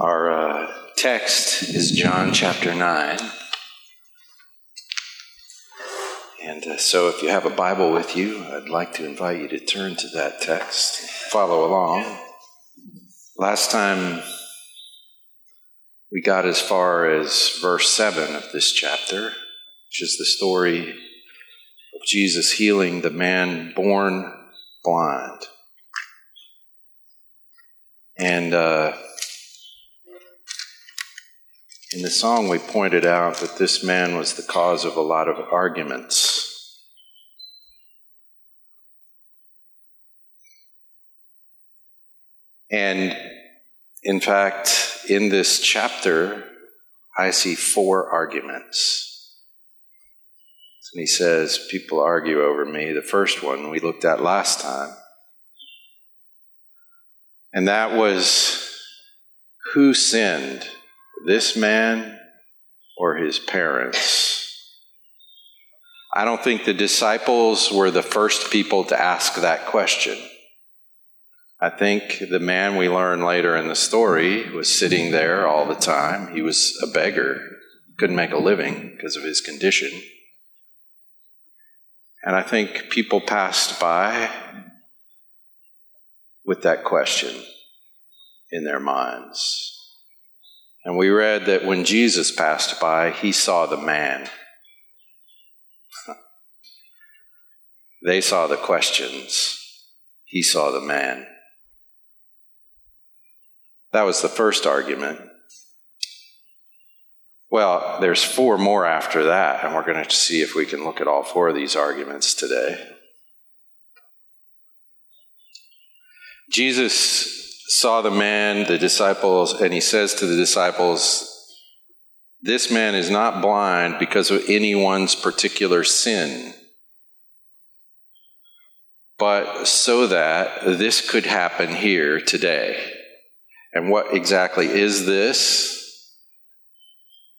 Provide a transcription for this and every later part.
Our uh, text is John chapter 9. And uh, so, if you have a Bible with you, I'd like to invite you to turn to that text, follow along. Last time we got as far as verse 7 of this chapter, which is the story of Jesus healing the man born blind. And uh, in the song, we pointed out that this man was the cause of a lot of arguments. And in fact, in this chapter, I see four arguments. And he says, People argue over me. The first one we looked at last time. And that was who sinned? This man or his parents? I don't think the disciples were the first people to ask that question. I think the man we learn later in the story was sitting there all the time. He was a beggar, couldn't make a living because of his condition. And I think people passed by with that question in their minds. And we read that when Jesus passed by, he saw the man. they saw the questions, he saw the man. That was the first argument. Well, there's four more after that, and we're going to see if we can look at all four of these arguments today. Jesus saw the man, the disciples, and he says to the disciples, This man is not blind because of anyone's particular sin, but so that this could happen here today. And what exactly is this?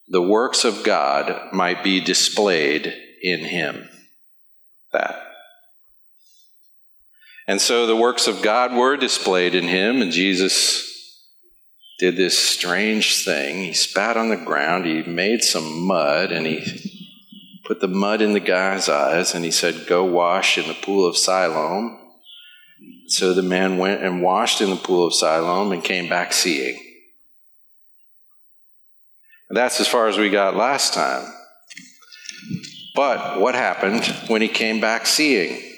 The works of God might be displayed in him. That. And so the works of God were displayed in him, and Jesus did this strange thing. He spat on the ground, he made some mud, and he put the mud in the guy's eyes, and he said, Go wash in the pool of Siloam. So the man went and washed in the pool of Siloam and came back seeing. That's as far as we got last time. But what happened when he came back seeing?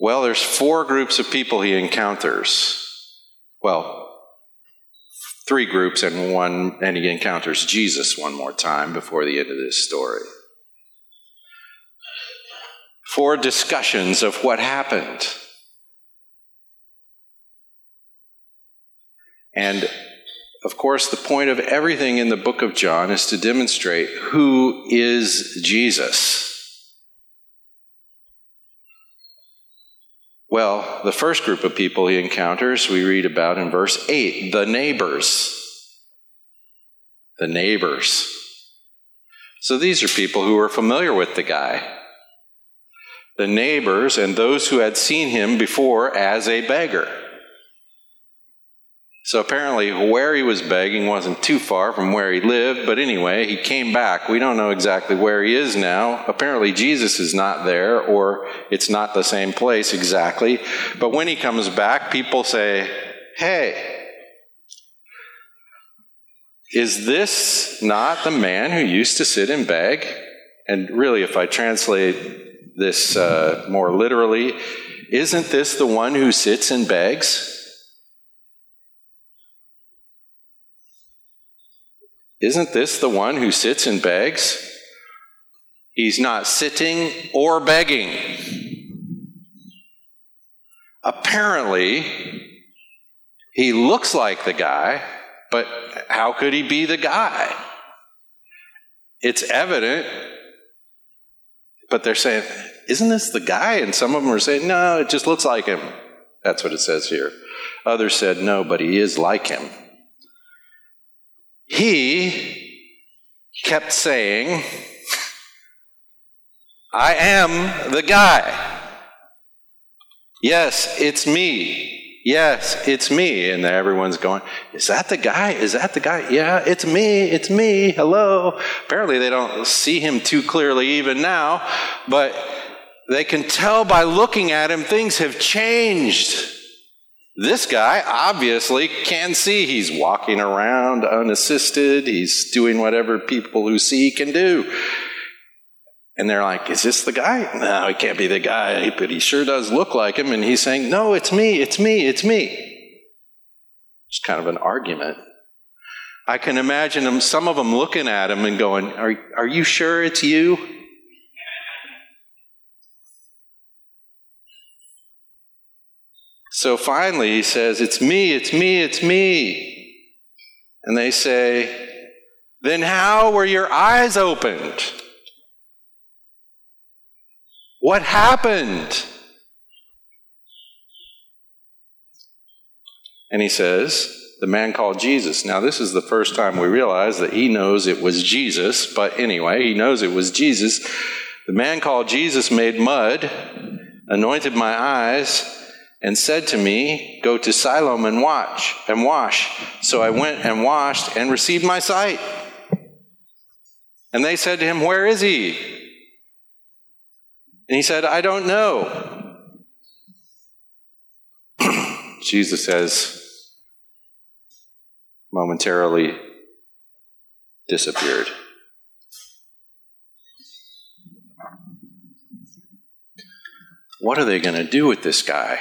Well, there's four groups of people he encounters. Well, three groups and one, and he encounters Jesus one more time before the end of this story. Four discussions of what happened. And of course, the point of everything in the book of John is to demonstrate who is Jesus. Well, the first group of people he encounters, we read about in verse 8 the neighbors. The neighbors. So these are people who were familiar with the guy. The neighbors and those who had seen him before as a beggar. So apparently, where he was begging wasn't too far from where he lived, but anyway, he came back. We don't know exactly where he is now. Apparently, Jesus is not there, or it's not the same place exactly. But when he comes back, people say, Hey, is this not the man who used to sit and beg? And really, if I translate this uh, more literally, isn't this the one who sits and begs? Isn't this the one who sits and begs? He's not sitting or begging. Apparently, he looks like the guy, but how could he be the guy? It's evident, but they're saying, Isn't this the guy? And some of them are saying, No, it just looks like him. That's what it says here. Others said, No, but he is like him he kept saying, I am the guy. Yes, it's me. Yes, it's me. And everyone's going, Is that the guy? Is that the guy? Yeah, it's me. It's me. Hello. Apparently, they don't see him too clearly even now, but they can tell by looking at him things have changed. This guy obviously can see. He's walking around unassisted. He's doing whatever people who see can do. And they're like, Is this the guy? No, he can't be the guy, but he sure does look like him. And he's saying, No, it's me, it's me, it's me. It's kind of an argument. I can imagine them, some of them looking at him and going, Are, are you sure it's you? So finally, he says, It's me, it's me, it's me. And they say, Then how were your eyes opened? What happened? And he says, the man called Jesus. Now, this is the first time we realize that he knows it was Jesus, but anyway, he knows it was Jesus. The man called Jesus made mud, anointed my eyes, and said to me, Go to Siloam and watch and wash. So I went and washed and received my sight. And they said to him, Where is he? And he said, I don't know. Jesus has momentarily disappeared. What are they going to do with this guy?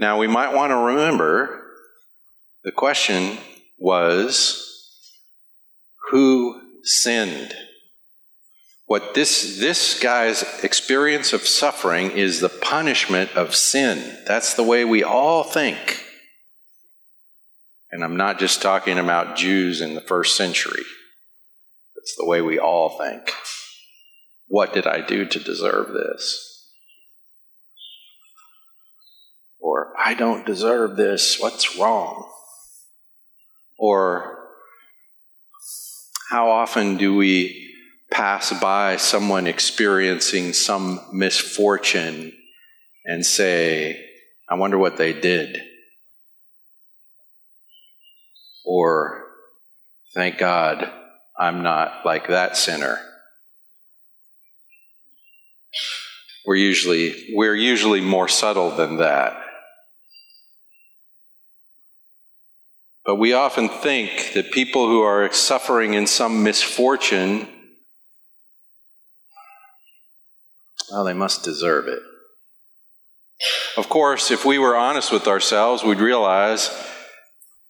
Now, we might want to remember the question was who sinned? What this, this guy's experience of suffering is the punishment of sin. That's the way we all think. And I'm not just talking about Jews in the first century. That's the way we all think. What did I do to deserve this? Or, I don't deserve this. What's wrong? Or, how often do we pass by someone experiencing some misfortune and say, I wonder what they did. Or, thank God I'm not like that sinner. We're usually, we're usually more subtle than that. But we often think that people who are suffering in some misfortune Well, they must deserve it. Of course, if we were honest with ourselves, we'd realize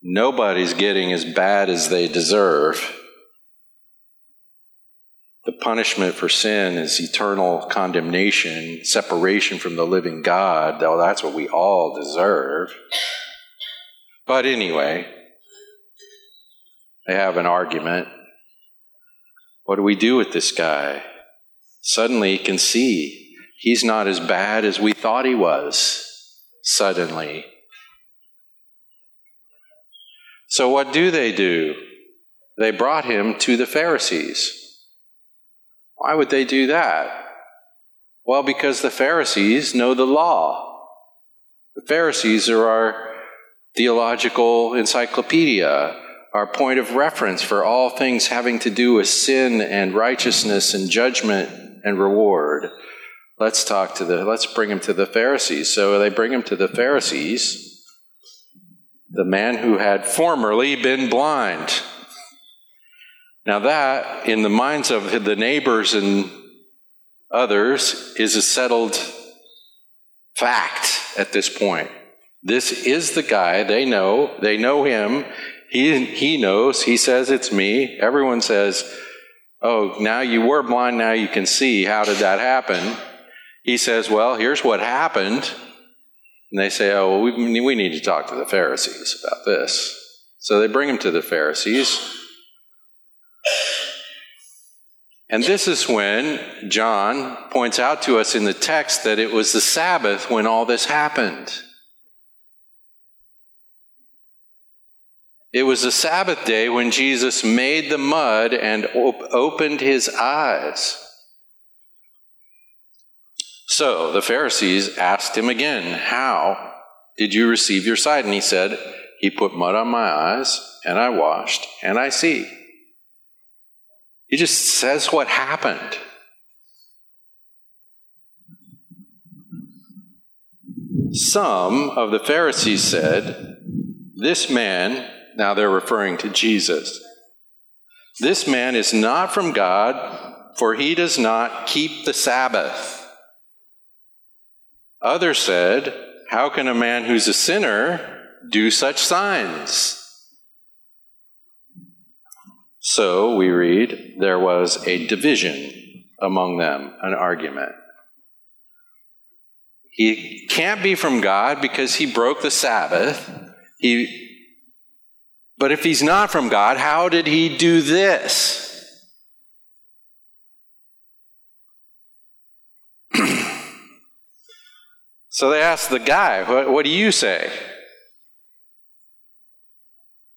nobody's getting as bad as they deserve. The punishment for sin is eternal condemnation, separation from the living God. Though that's what we all deserve. But anyway, they have an argument. What do we do with this guy? Suddenly, he can see he's not as bad as we thought he was. Suddenly. So, what do they do? They brought him to the Pharisees. Why would they do that? Well, because the Pharisees know the law. The Pharisees are our theological encyclopedia our point of reference for all things having to do with sin and righteousness and judgment and reward. Let's talk to the, let's bring him to the Pharisees. So they bring him to the Pharisees, the man who had formerly been blind. Now, that, in the minds of the neighbors and others, is a settled fact at this point. This is the guy they know, they know him, he, he knows. He says it's me. Everyone says, Oh, now you were blind, now you can see. How did that happen? He says, Well, here's what happened. And they say, Oh, well, we, we need to talk to the Pharisees about this. So they bring him to the Pharisees. And this is when John points out to us in the text that it was the Sabbath when all this happened. It was the Sabbath day when Jesus made the mud and op- opened his eyes. So the Pharisees asked him again, How did you receive your sight? And he said, He put mud on my eyes, and I washed, and I see. He just says what happened. Some of the Pharisees said, This man, now they're referring to Jesus, this man is not from God, for he does not keep the Sabbath. Others said, How can a man who's a sinner do such signs? So we read, there was a division among them, an argument. He can't be from God because he broke the Sabbath. He, but if he's not from God, how did he do this? so they asked the guy, what, what do you say?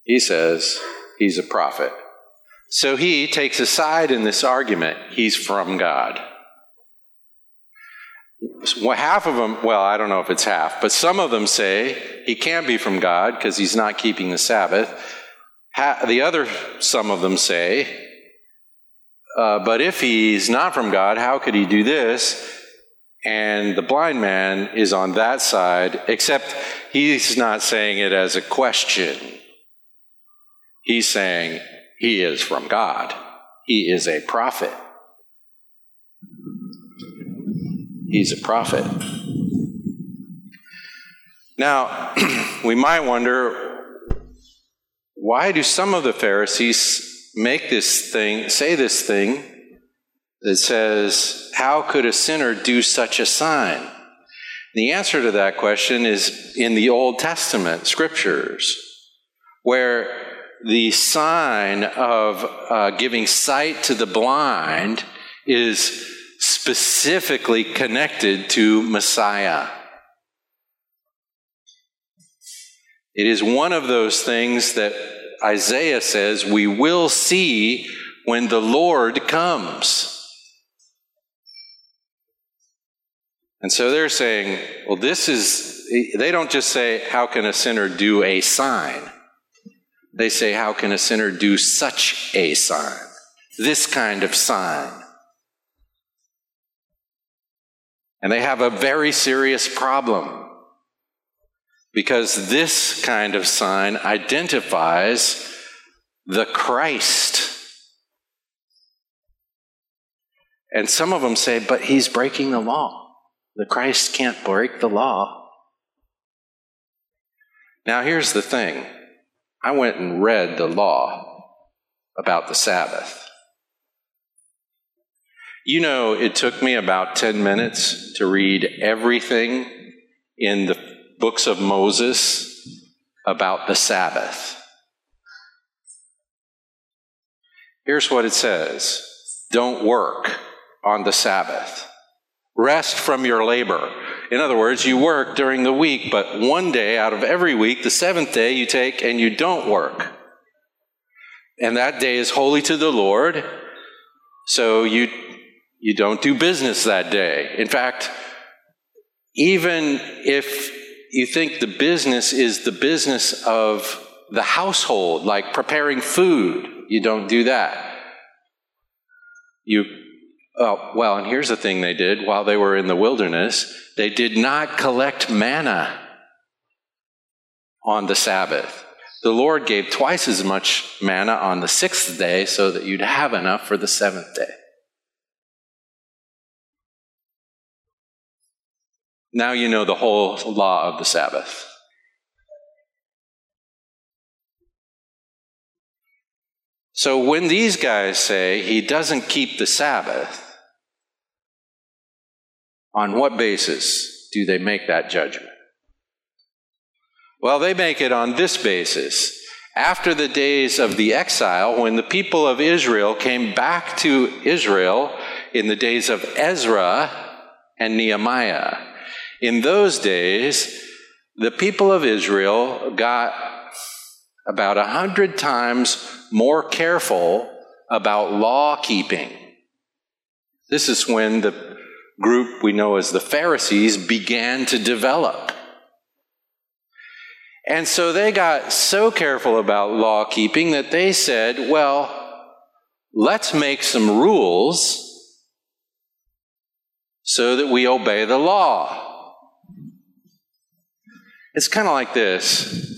He says, he's a prophet. So he takes a side in this argument. He's from God well, half of them, well, I don't know if it's half, but some of them say he can't be from God because he's not keeping the Sabbath. Ha- the other, some of them say, uh, but if he's not from God, how could he do this? And the blind man is on that side, except he's not saying it as a question. He's saying he is from God, he is a prophet. He's a prophet. Now, we might wonder why do some of the Pharisees make this thing, say this thing that says, How could a sinner do such a sign? The answer to that question is in the Old Testament scriptures, where the sign of uh, giving sight to the blind is specifically connected to Messiah. It is one of those things that Isaiah says we will see when the Lord comes. And so they're saying, well, this is, they don't just say, how can a sinner do a sign? They say, how can a sinner do such a sign? This kind of sign. And they have a very serious problem because this kind of sign identifies the Christ. And some of them say, but he's breaking the law. The Christ can't break the law. Now, here's the thing I went and read the law about the Sabbath. You know, it took me about 10 minutes to read everything in the books of Moses about the Sabbath. Here's what it says Don't work on the Sabbath. Rest from your labor. In other words, you work during the week, but one day out of every week, the seventh day, you take and you don't work. And that day is holy to the Lord. So you you don't do business that day. In fact, even if you think the business is the business of the household, like preparing food, you don't do that. You, oh, well, and here's the thing they did while they were in the wilderness they did not collect manna on the Sabbath. The Lord gave twice as much manna on the sixth day so that you'd have enough for the seventh day. Now you know the whole law of the Sabbath. So when these guys say he doesn't keep the Sabbath, on what basis do they make that judgment? Well, they make it on this basis. After the days of the exile, when the people of Israel came back to Israel in the days of Ezra and Nehemiah, in those days, the people of Israel got about a hundred times more careful about law keeping. This is when the group we know as the Pharisees began to develop. And so they got so careful about law keeping that they said, well, let's make some rules so that we obey the law. It's kind of like this.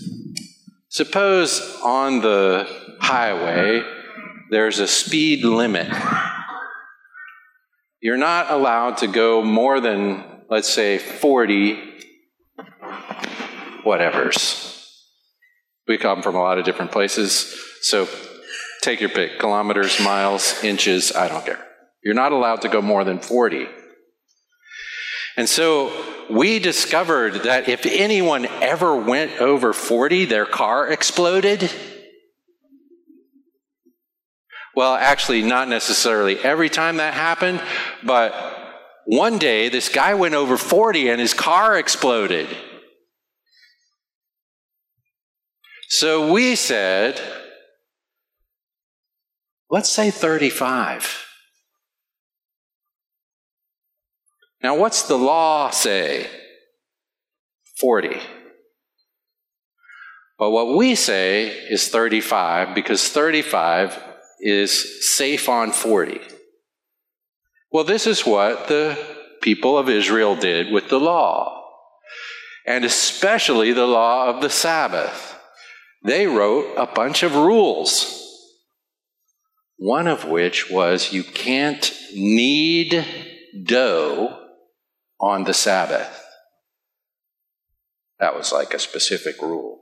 Suppose on the highway there's a speed limit. You're not allowed to go more than, let's say, 40 whatevers. We come from a lot of different places, so take your pick kilometers, miles, inches, I don't care. You're not allowed to go more than 40. And so we discovered that if anyone ever went over 40, their car exploded. Well, actually, not necessarily every time that happened, but one day this guy went over 40 and his car exploded. So we said, let's say 35. Now, what's the law say? 40. But what we say is 35 because 35 is safe on 40. Well, this is what the people of Israel did with the law, and especially the law of the Sabbath. They wrote a bunch of rules, one of which was you can't knead dough on the Sabbath. That was like a specific rule.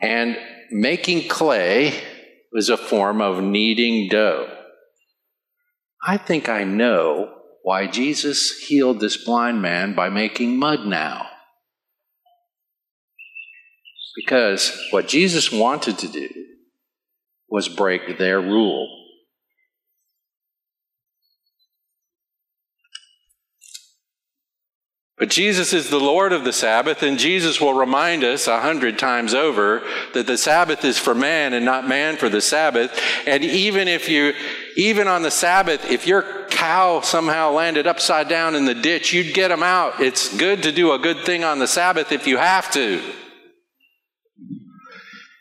And making clay was a form of kneading dough. I think I know why Jesus healed this blind man by making mud now. Because what Jesus wanted to do was break their rule. But Jesus is the Lord of the Sabbath, and Jesus will remind us a hundred times over that the Sabbath is for man and not man for the Sabbath. And even if you, even on the Sabbath, if your cow somehow landed upside down in the ditch, you'd get them out. It's good to do a good thing on the Sabbath if you have to.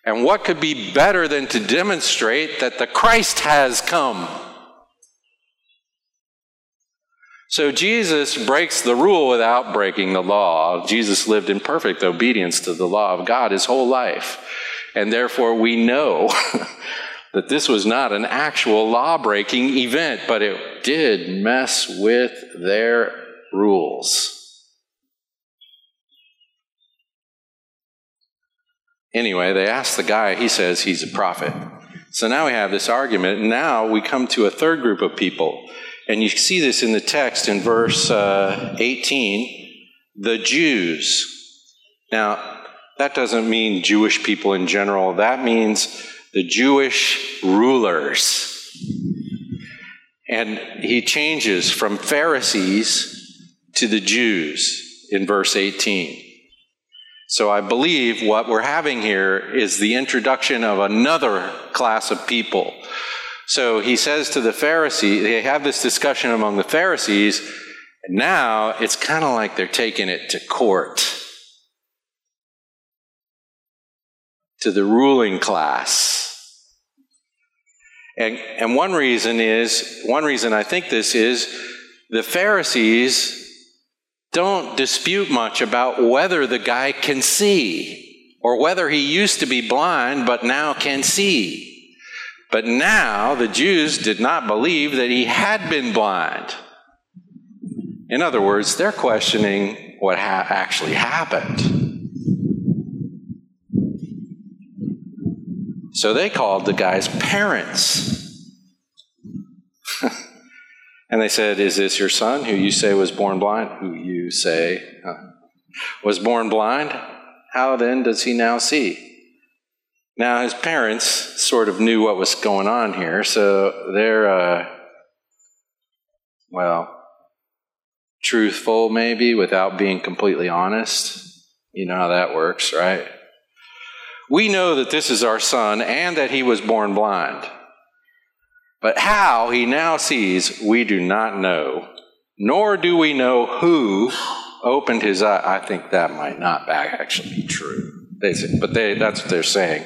And what could be better than to demonstrate that the Christ has come? So Jesus breaks the rule without breaking the law. Jesus lived in perfect obedience to the law of God his whole life. And therefore, we know that this was not an actual law breaking event, but it did mess with their rules. Anyway, they asked the guy, he says he's a prophet. So now we have this argument, and now we come to a third group of people and you see this in the text in verse uh, 18 the Jews. Now, that doesn't mean Jewish people in general, that means the Jewish rulers. And he changes from Pharisees to the Jews in verse 18. So I believe what we're having here is the introduction of another class of people so he says to the Pharisees, they have this discussion among the Pharisees, and now it's kind of like they're taking it to court, to the ruling class. And, and one reason is, one reason I think this is, the Pharisees don't dispute much about whether the guy can see or whether he used to be blind but now can see. But now the Jews did not believe that he had been blind. In other words, they're questioning what ha- actually happened. So they called the guy's parents. and they said, Is this your son who you say was born blind? Who you say was born blind? How then does he now see? Now, his parents sort of knew what was going on here, so they're, uh, well, truthful maybe without being completely honest. You know how that works, right? We know that this is our son and that he was born blind. But how he now sees, we do not know, nor do we know who opened his eye. I think that might not actually be true. They say, but they, that's what they're saying.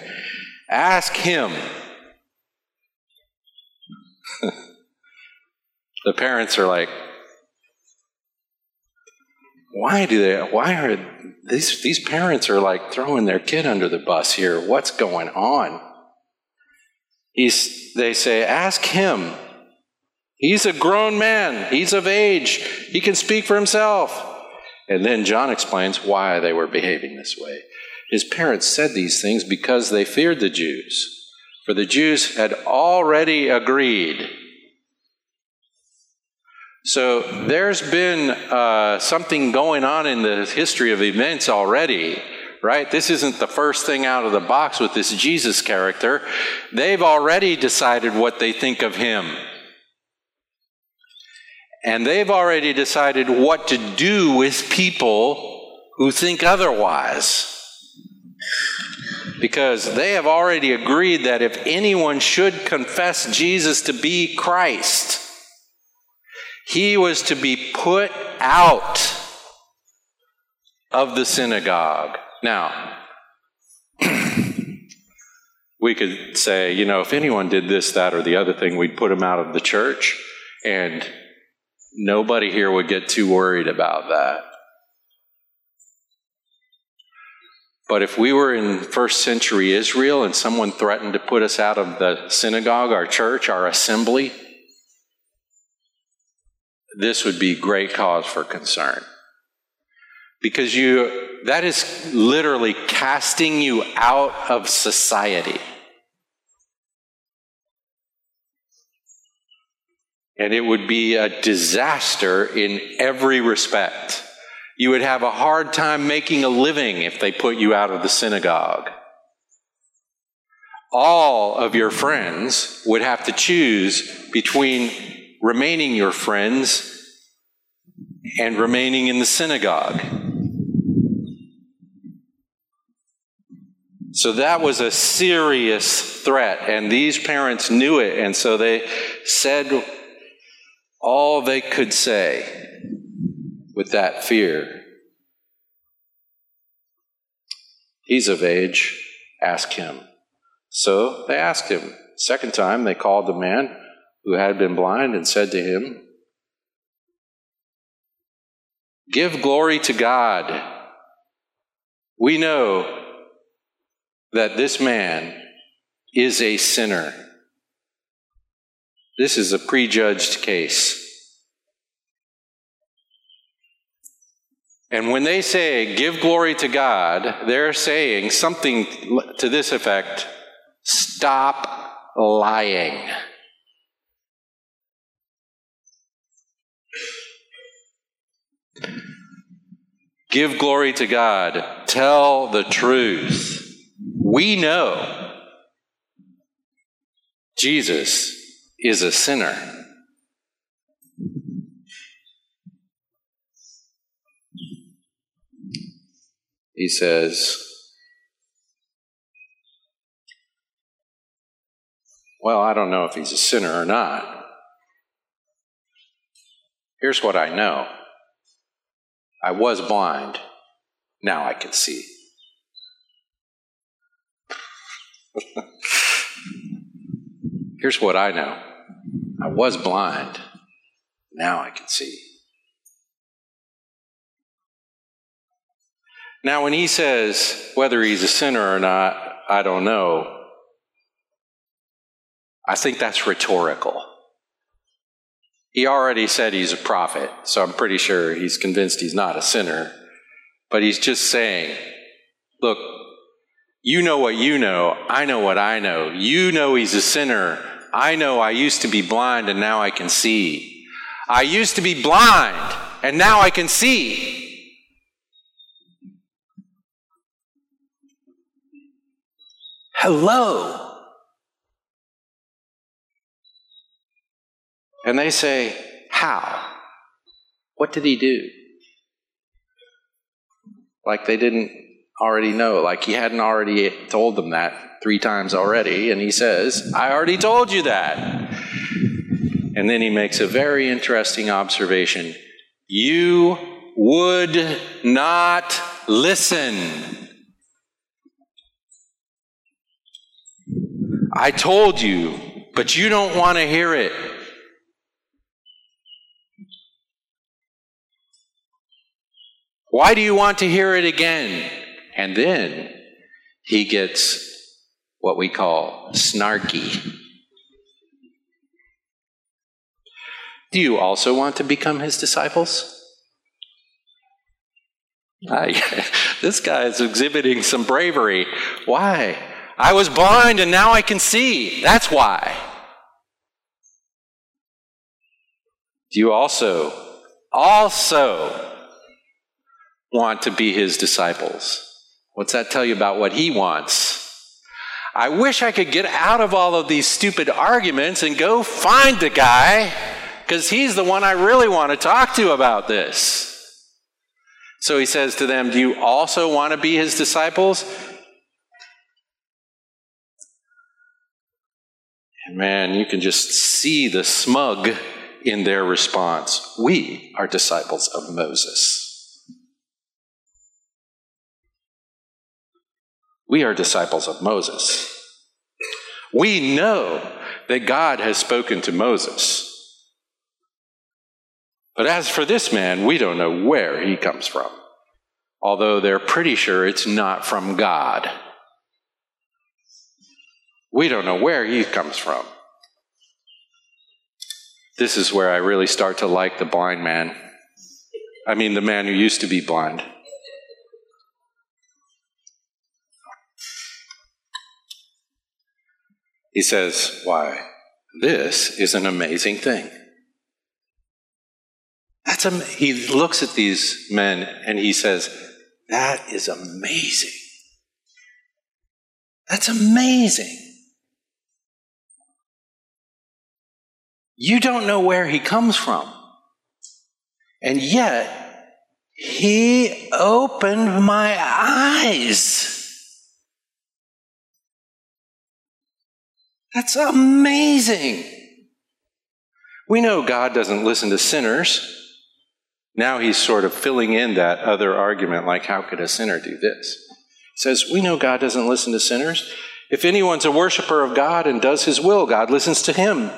Ask him. the parents are like, why do they, why are these, these parents are like throwing their kid under the bus here? What's going on? He's, they say, ask him. He's a grown man. He's of age. He can speak for himself. And then John explains why they were behaving this way. His parents said these things because they feared the Jews, for the Jews had already agreed. So there's been uh, something going on in the history of events already, right? This isn't the first thing out of the box with this Jesus character. They've already decided what they think of him. And they've already decided what to do with people who think otherwise. Because they have already agreed that if anyone should confess Jesus to be Christ, he was to be put out of the synagogue. Now, we could say, you know, if anyone did this, that, or the other thing, we'd put him out of the church, and nobody here would get too worried about that. But if we were in first century Israel and someone threatened to put us out of the synagogue, our church, our assembly, this would be great cause for concern. Because you that is literally casting you out of society. And it would be a disaster in every respect. You would have a hard time making a living if they put you out of the synagogue. All of your friends would have to choose between remaining your friends and remaining in the synagogue. So that was a serious threat, and these parents knew it, and so they said all they could say with that fear. He's of age, ask him. So they asked him. Second time, they called the man who had been blind and said to him, Give glory to God. We know that this man is a sinner. This is a prejudged case. And when they say, give glory to God, they're saying something to this effect stop lying. Give glory to God. Tell the truth. We know Jesus is a sinner. He says, Well, I don't know if he's a sinner or not. Here's what I know I was blind, now I can see. Here's what I know I was blind, now I can see. Now, when he says whether he's a sinner or not, I don't know, I think that's rhetorical. He already said he's a prophet, so I'm pretty sure he's convinced he's not a sinner. But he's just saying, look, you know what you know. I know what I know. You know he's a sinner. I know I used to be blind and now I can see. I used to be blind and now I can see. Hello. And they say, How? What did he do? Like they didn't already know, like he hadn't already told them that three times already. And he says, I already told you that. And then he makes a very interesting observation. You would not listen. I told you, but you don't want to hear it. Why do you want to hear it again? And then he gets what we call snarky. Do you also want to become his disciples? I, this guy is exhibiting some bravery. Why? I was blind and now I can see. That's why. Do you also, also want to be his disciples? What's that tell you about what he wants? I wish I could get out of all of these stupid arguments and go find the guy because he's the one I really want to talk to about this. So he says to them, Do you also want to be his disciples? And man, you can just see the smug in their response. We are disciples of Moses. We are disciples of Moses. We know that God has spoken to Moses. But as for this man, we don't know where he comes from, although they're pretty sure it's not from God. We don't know where he comes from. This is where I really start to like the blind man. I mean, the man who used to be blind. He says, Why, this is an amazing thing. That's am- he looks at these men and he says, That is amazing. That's amazing. You don't know where he comes from. And yet, he opened my eyes. That's amazing. We know God doesn't listen to sinners. Now he's sort of filling in that other argument, like, how could a sinner do this? He says, We know God doesn't listen to sinners. If anyone's a worshiper of God and does his will, God listens to him.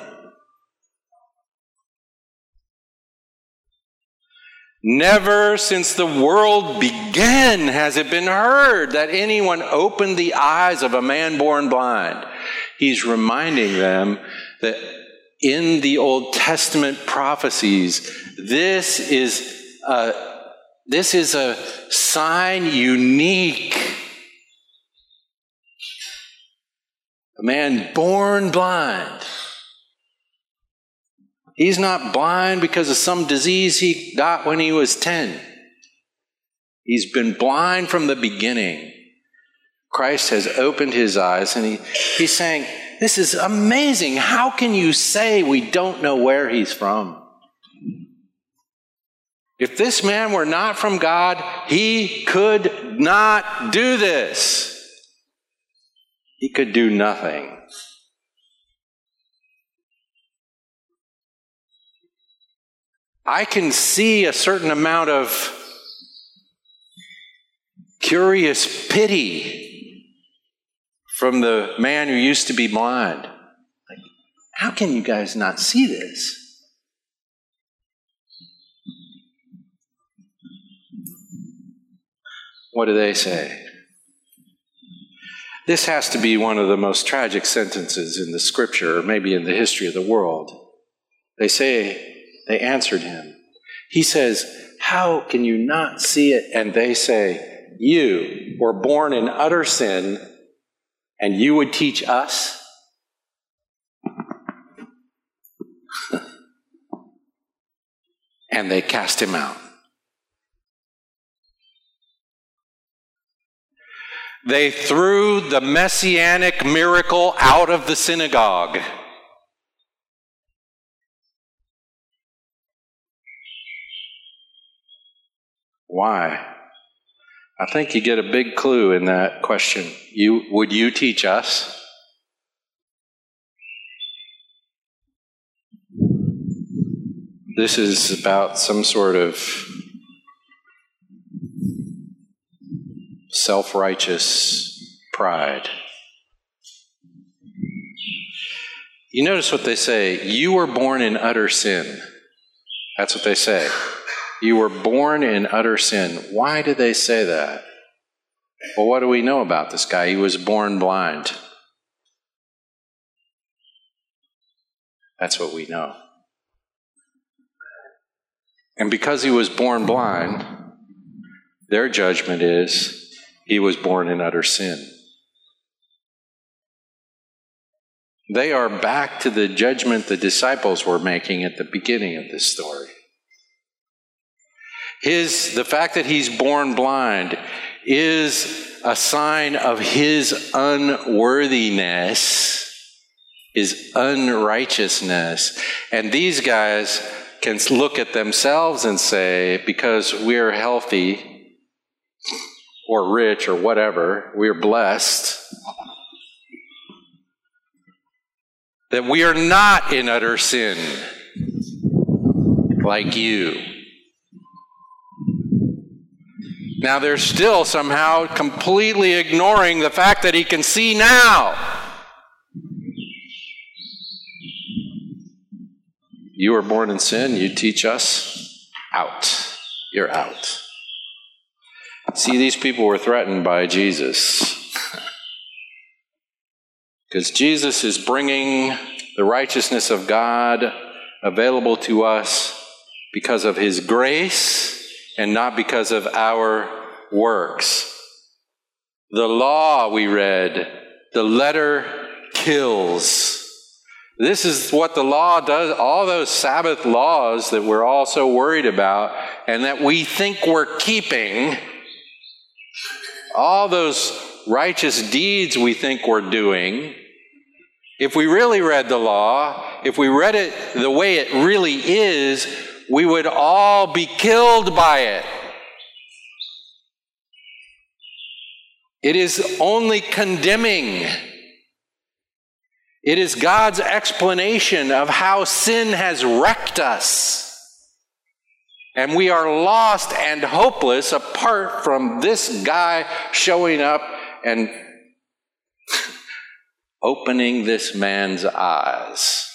Never since the world began has it been heard that anyone opened the eyes of a man born blind. He's reminding them that in the Old Testament prophecies, this is a, this is a sign unique. A man born blind. He's not blind because of some disease he got when he was 10. He's been blind from the beginning. Christ has opened his eyes and he, he's saying, this is amazing. How can you say we don't know where he's from? If this man were not from God, he could not do this. He could do nothing. I can see a certain amount of curious pity from the man who used to be blind. Like, how can you guys not see this? What do they say? This has to be one of the most tragic sentences in the scripture, or maybe in the history of the world. They say, they answered him. He says, How can you not see it? And they say, You were born in utter sin and you would teach us? and they cast him out. They threw the messianic miracle out of the synagogue. Why? I think you get a big clue in that question. You, would you teach us? this is about some sort of self righteous pride. You notice what they say you were born in utter sin. That's what they say. You were born in utter sin. Why do they say that? Well, what do we know about this guy? He was born blind. That's what we know. And because he was born blind, their judgment is he was born in utter sin. They are back to the judgment the disciples were making at the beginning of this story. His, the fact that he's born blind is a sign of his unworthiness, his unrighteousness. And these guys can look at themselves and say, because we're healthy or rich or whatever, we're blessed, that we are not in utter sin like you. Now they're still somehow completely ignoring the fact that he can see now. You were born in sin, you teach us out. You're out. See, these people were threatened by Jesus. Because Jesus is bringing the righteousness of God available to us because of his grace and not because of our works. The law we read, the letter kills. This is what the law does. All those Sabbath laws that we're all so worried about and that we think we're keeping, all those righteous deeds we think we're doing, if we really read the law, if we read it the way it really is, we would all be killed by it. It is only condemning. It is God's explanation of how sin has wrecked us. And we are lost and hopeless apart from this guy showing up and opening this man's eyes.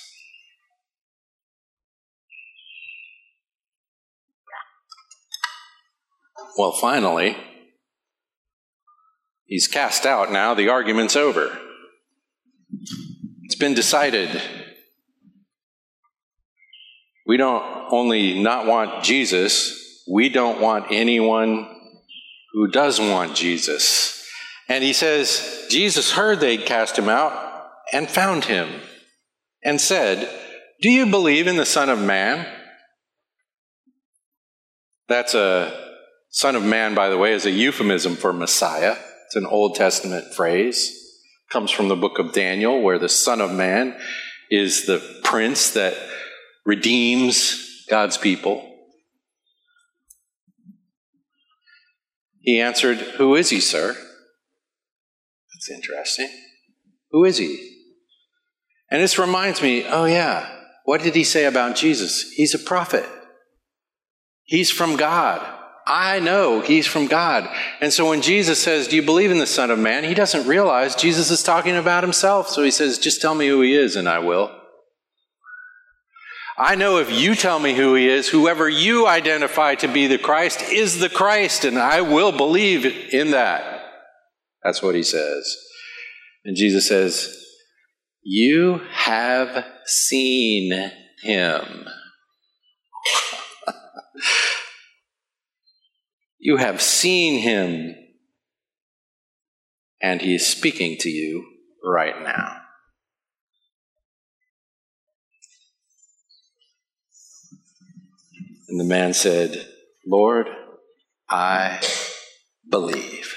Well, finally, he's cast out now, the argument's over. It's been decided. We don't only not want Jesus, we don't want anyone who does want Jesus. And he says, Jesus heard they'd cast him out and found him and said, Do you believe in the Son of Man? That's a Son of Man, by the way, is a euphemism for Messiah. It's an Old Testament phrase. It comes from the book of Daniel, where the Son of Man is the prince that redeems God's people. He answered, Who is he, sir? That's interesting. Who is he? And this reminds me oh, yeah, what did he say about Jesus? He's a prophet, he's from God. I know he's from God. And so when Jesus says, Do you believe in the Son of Man? he doesn't realize Jesus is talking about himself. So he says, Just tell me who he is, and I will. I know if you tell me who he is, whoever you identify to be the Christ is the Christ, and I will believe in that. That's what he says. And Jesus says, You have seen him. You have seen him, and he is speaking to you right now. And the man said, Lord, I believe.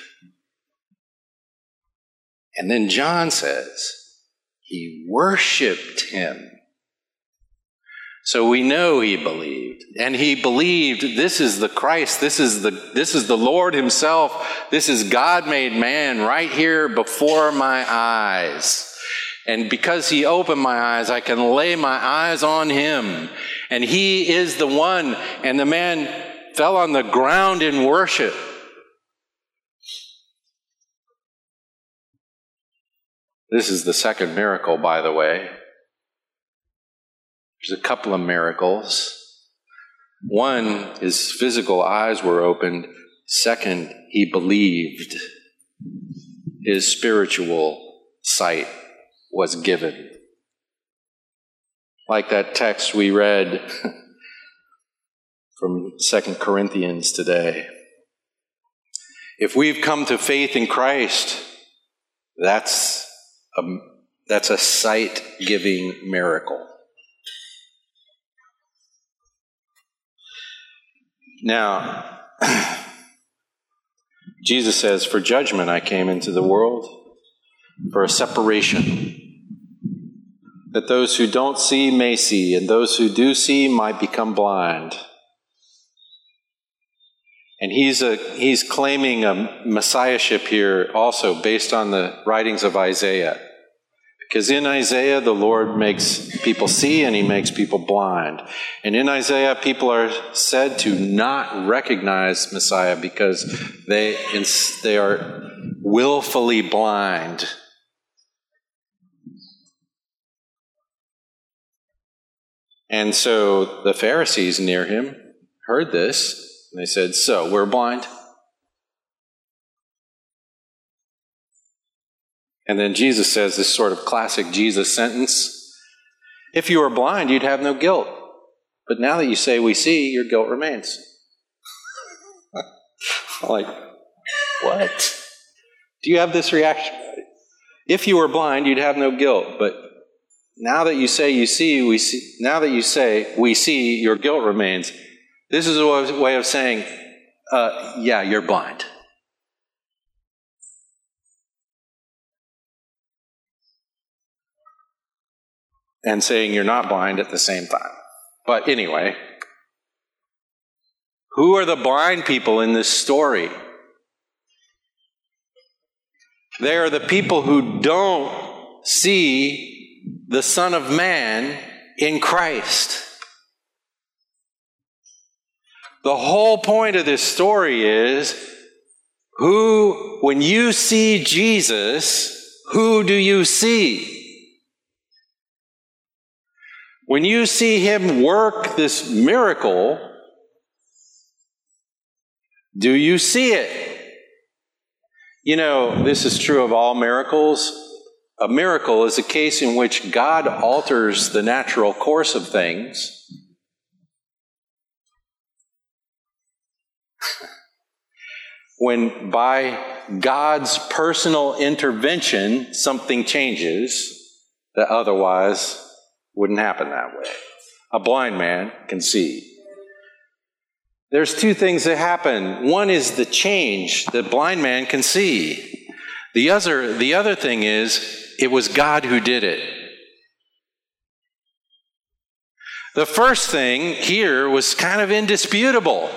And then John says, he worshiped him. So we know he believed. And he believed this is the Christ, this is the, this is the Lord himself, this is God made man right here before my eyes. And because he opened my eyes, I can lay my eyes on him. And he is the one. And the man fell on the ground in worship. This is the second miracle, by the way. There's a couple of miracles. One, his physical eyes were opened. Second, he believed. His spiritual sight was given. Like that text we read from Second Corinthians today. If we've come to faith in Christ, that's a, that's a sight giving miracle. Now, Jesus says, For judgment I came into the world, for a separation, that those who don't see may see, and those who do see might become blind. And he's, a, he's claiming a messiahship here also based on the writings of Isaiah. Because in Isaiah, the Lord makes people see and he makes people blind. And in Isaiah, people are said to not recognize Messiah because they, they are willfully blind. And so the Pharisees near him heard this, and they said, So, we're blind? And then Jesus says this sort of classic Jesus sentence If you were blind, you'd have no guilt. But now that you say we see, your guilt remains. like, what? Do you have this reaction? If you were blind, you'd have no guilt. But now that you say you see, we see, now that you say we see, your guilt remains. This is a way of saying, uh, yeah, you're blind. And saying you're not blind at the same time. But anyway, who are the blind people in this story? They are the people who don't see the Son of Man in Christ. The whole point of this story is who, when you see Jesus, who do you see? When you see him work this miracle, do you see it? You know, this is true of all miracles. A miracle is a case in which God alters the natural course of things. when by God's personal intervention something changes that otherwise wouldn't happen that way. A blind man can see. There's two things that happen. One is the change that blind man can see. The other, the other thing is it was God who did it. The first thing here was kind of indisputable.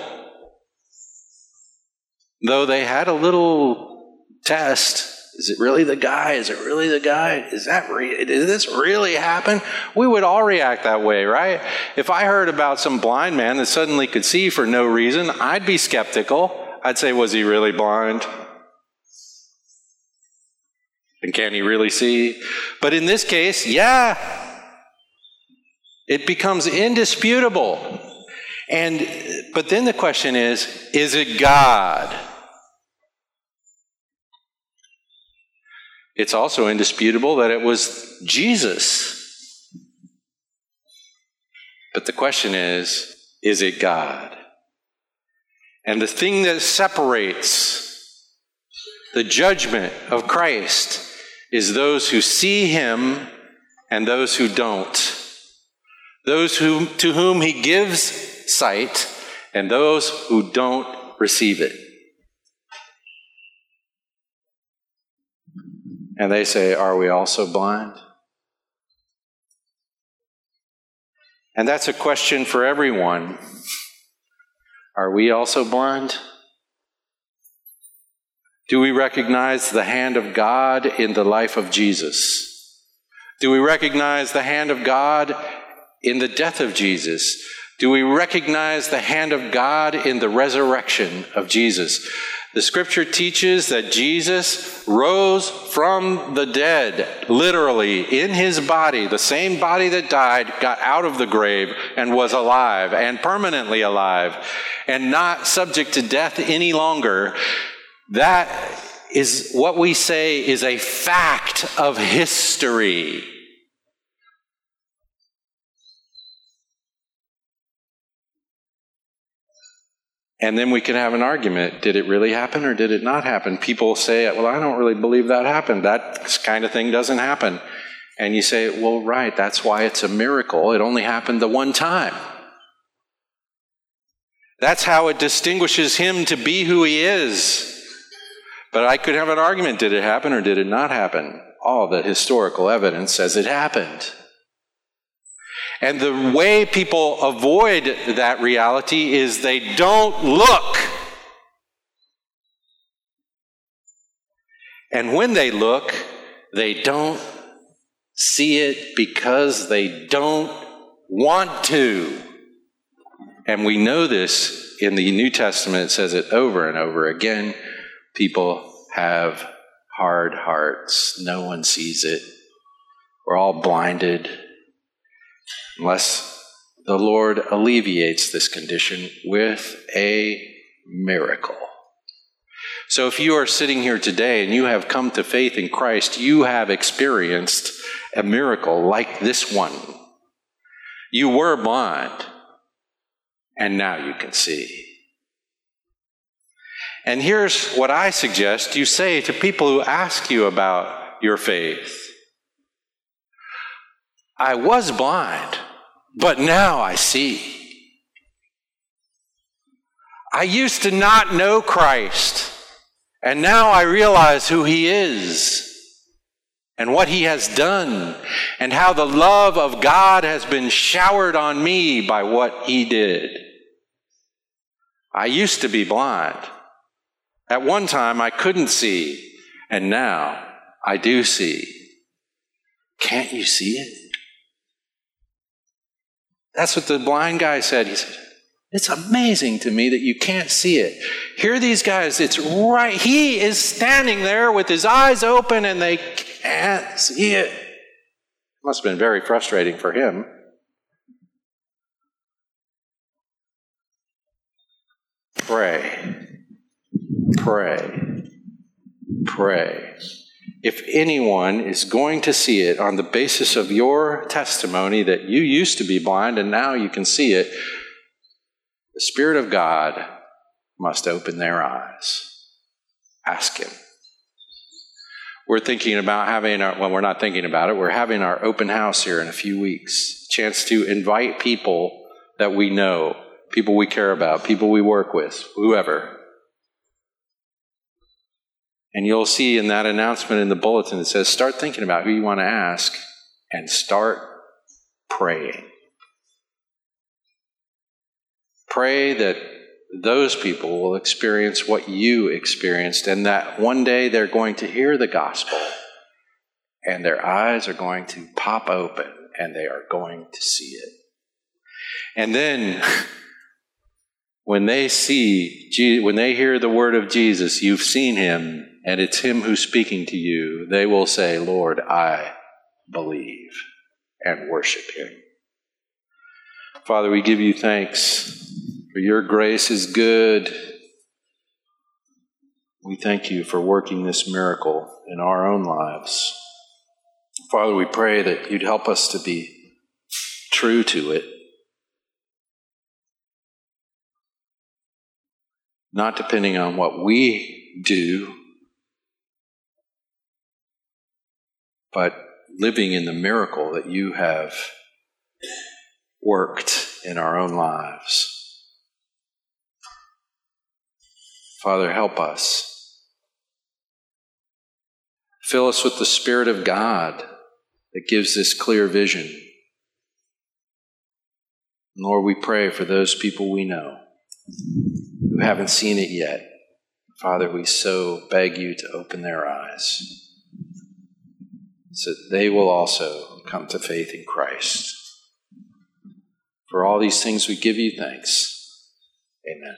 Though they had a little test is it really the guy? Is it really the guy? Is that re- did this really happen? We would all react that way, right? If I heard about some blind man that suddenly could see for no reason, I'd be skeptical. I'd say, was he really blind? And can he really see? But in this case, yeah, it becomes indisputable. And but then the question is, is it God? It's also indisputable that it was Jesus. But the question is is it God? And the thing that separates the judgment of Christ is those who see him and those who don't. Those who, to whom he gives sight and those who don't receive it. And they say, Are we also blind? And that's a question for everyone. Are we also blind? Do we recognize the hand of God in the life of Jesus? Do we recognize the hand of God in the death of Jesus? Do we recognize the hand of God in the resurrection of Jesus? The scripture teaches that Jesus rose from the dead, literally, in his body. The same body that died got out of the grave and was alive and permanently alive and not subject to death any longer. That is what we say is a fact of history. And then we can have an argument. Did it really happen or did it not happen? People say, well, I don't really believe that happened. That kind of thing doesn't happen. And you say, well, right, that's why it's a miracle. It only happened the one time. That's how it distinguishes him to be who he is. But I could have an argument did it happen or did it not happen? All the historical evidence says it happened. And the way people avoid that reality is they don't look. And when they look, they don't see it because they don't want to. And we know this in the New Testament, it says it over and over again. People have hard hearts, no one sees it. We're all blinded unless the Lord alleviates this condition with a miracle. So, if you are sitting here today and you have come to faith in Christ, you have experienced a miracle like this one. You were blind, and now you can see. And here's what I suggest you say to people who ask you about your faith I was blind, but now I see. I used to not know Christ, and now I realize who He is and what He has done, and how the love of God has been showered on me by what He did. I used to be blind. At one time, I couldn't see, and now I do see. Can't you see it? That's what the blind guy said. He said, It's amazing to me that you can't see it. Here these guys, it's right. He is standing there with his eyes open and they can't see it. Must have been very frustrating for him. Pray. Pray. Pray if anyone is going to see it on the basis of your testimony that you used to be blind and now you can see it, the Spirit of God must open their eyes. Ask Him. We're thinking about having our, well, we're not thinking about it, we're having our open house here in a few weeks. Chance to invite people that we know, people we care about, people we work with, whoever, and you'll see in that announcement in the bulletin, it says, start thinking about who you want to ask and start praying. Pray that those people will experience what you experienced and that one day they're going to hear the gospel and their eyes are going to pop open and they are going to see it. And then when they see, when they hear the word of Jesus, you've seen him and it's Him who's speaking to you, they will say, Lord, I believe, and worship Him. Father, we give you thanks for your grace is good. We thank you for working this miracle in our own lives. Father, we pray that you'd help us to be true to it. Not depending on what we do, but living in the miracle that you have worked in our own lives. Father, help us. Fill us with the Spirit of God that gives this clear vision. Lord, we pray for those people we know who haven't seen it yet. Father, we so beg you to open their eyes. So that they will also come to faith in Christ. For all these things, we give you thanks. Amen.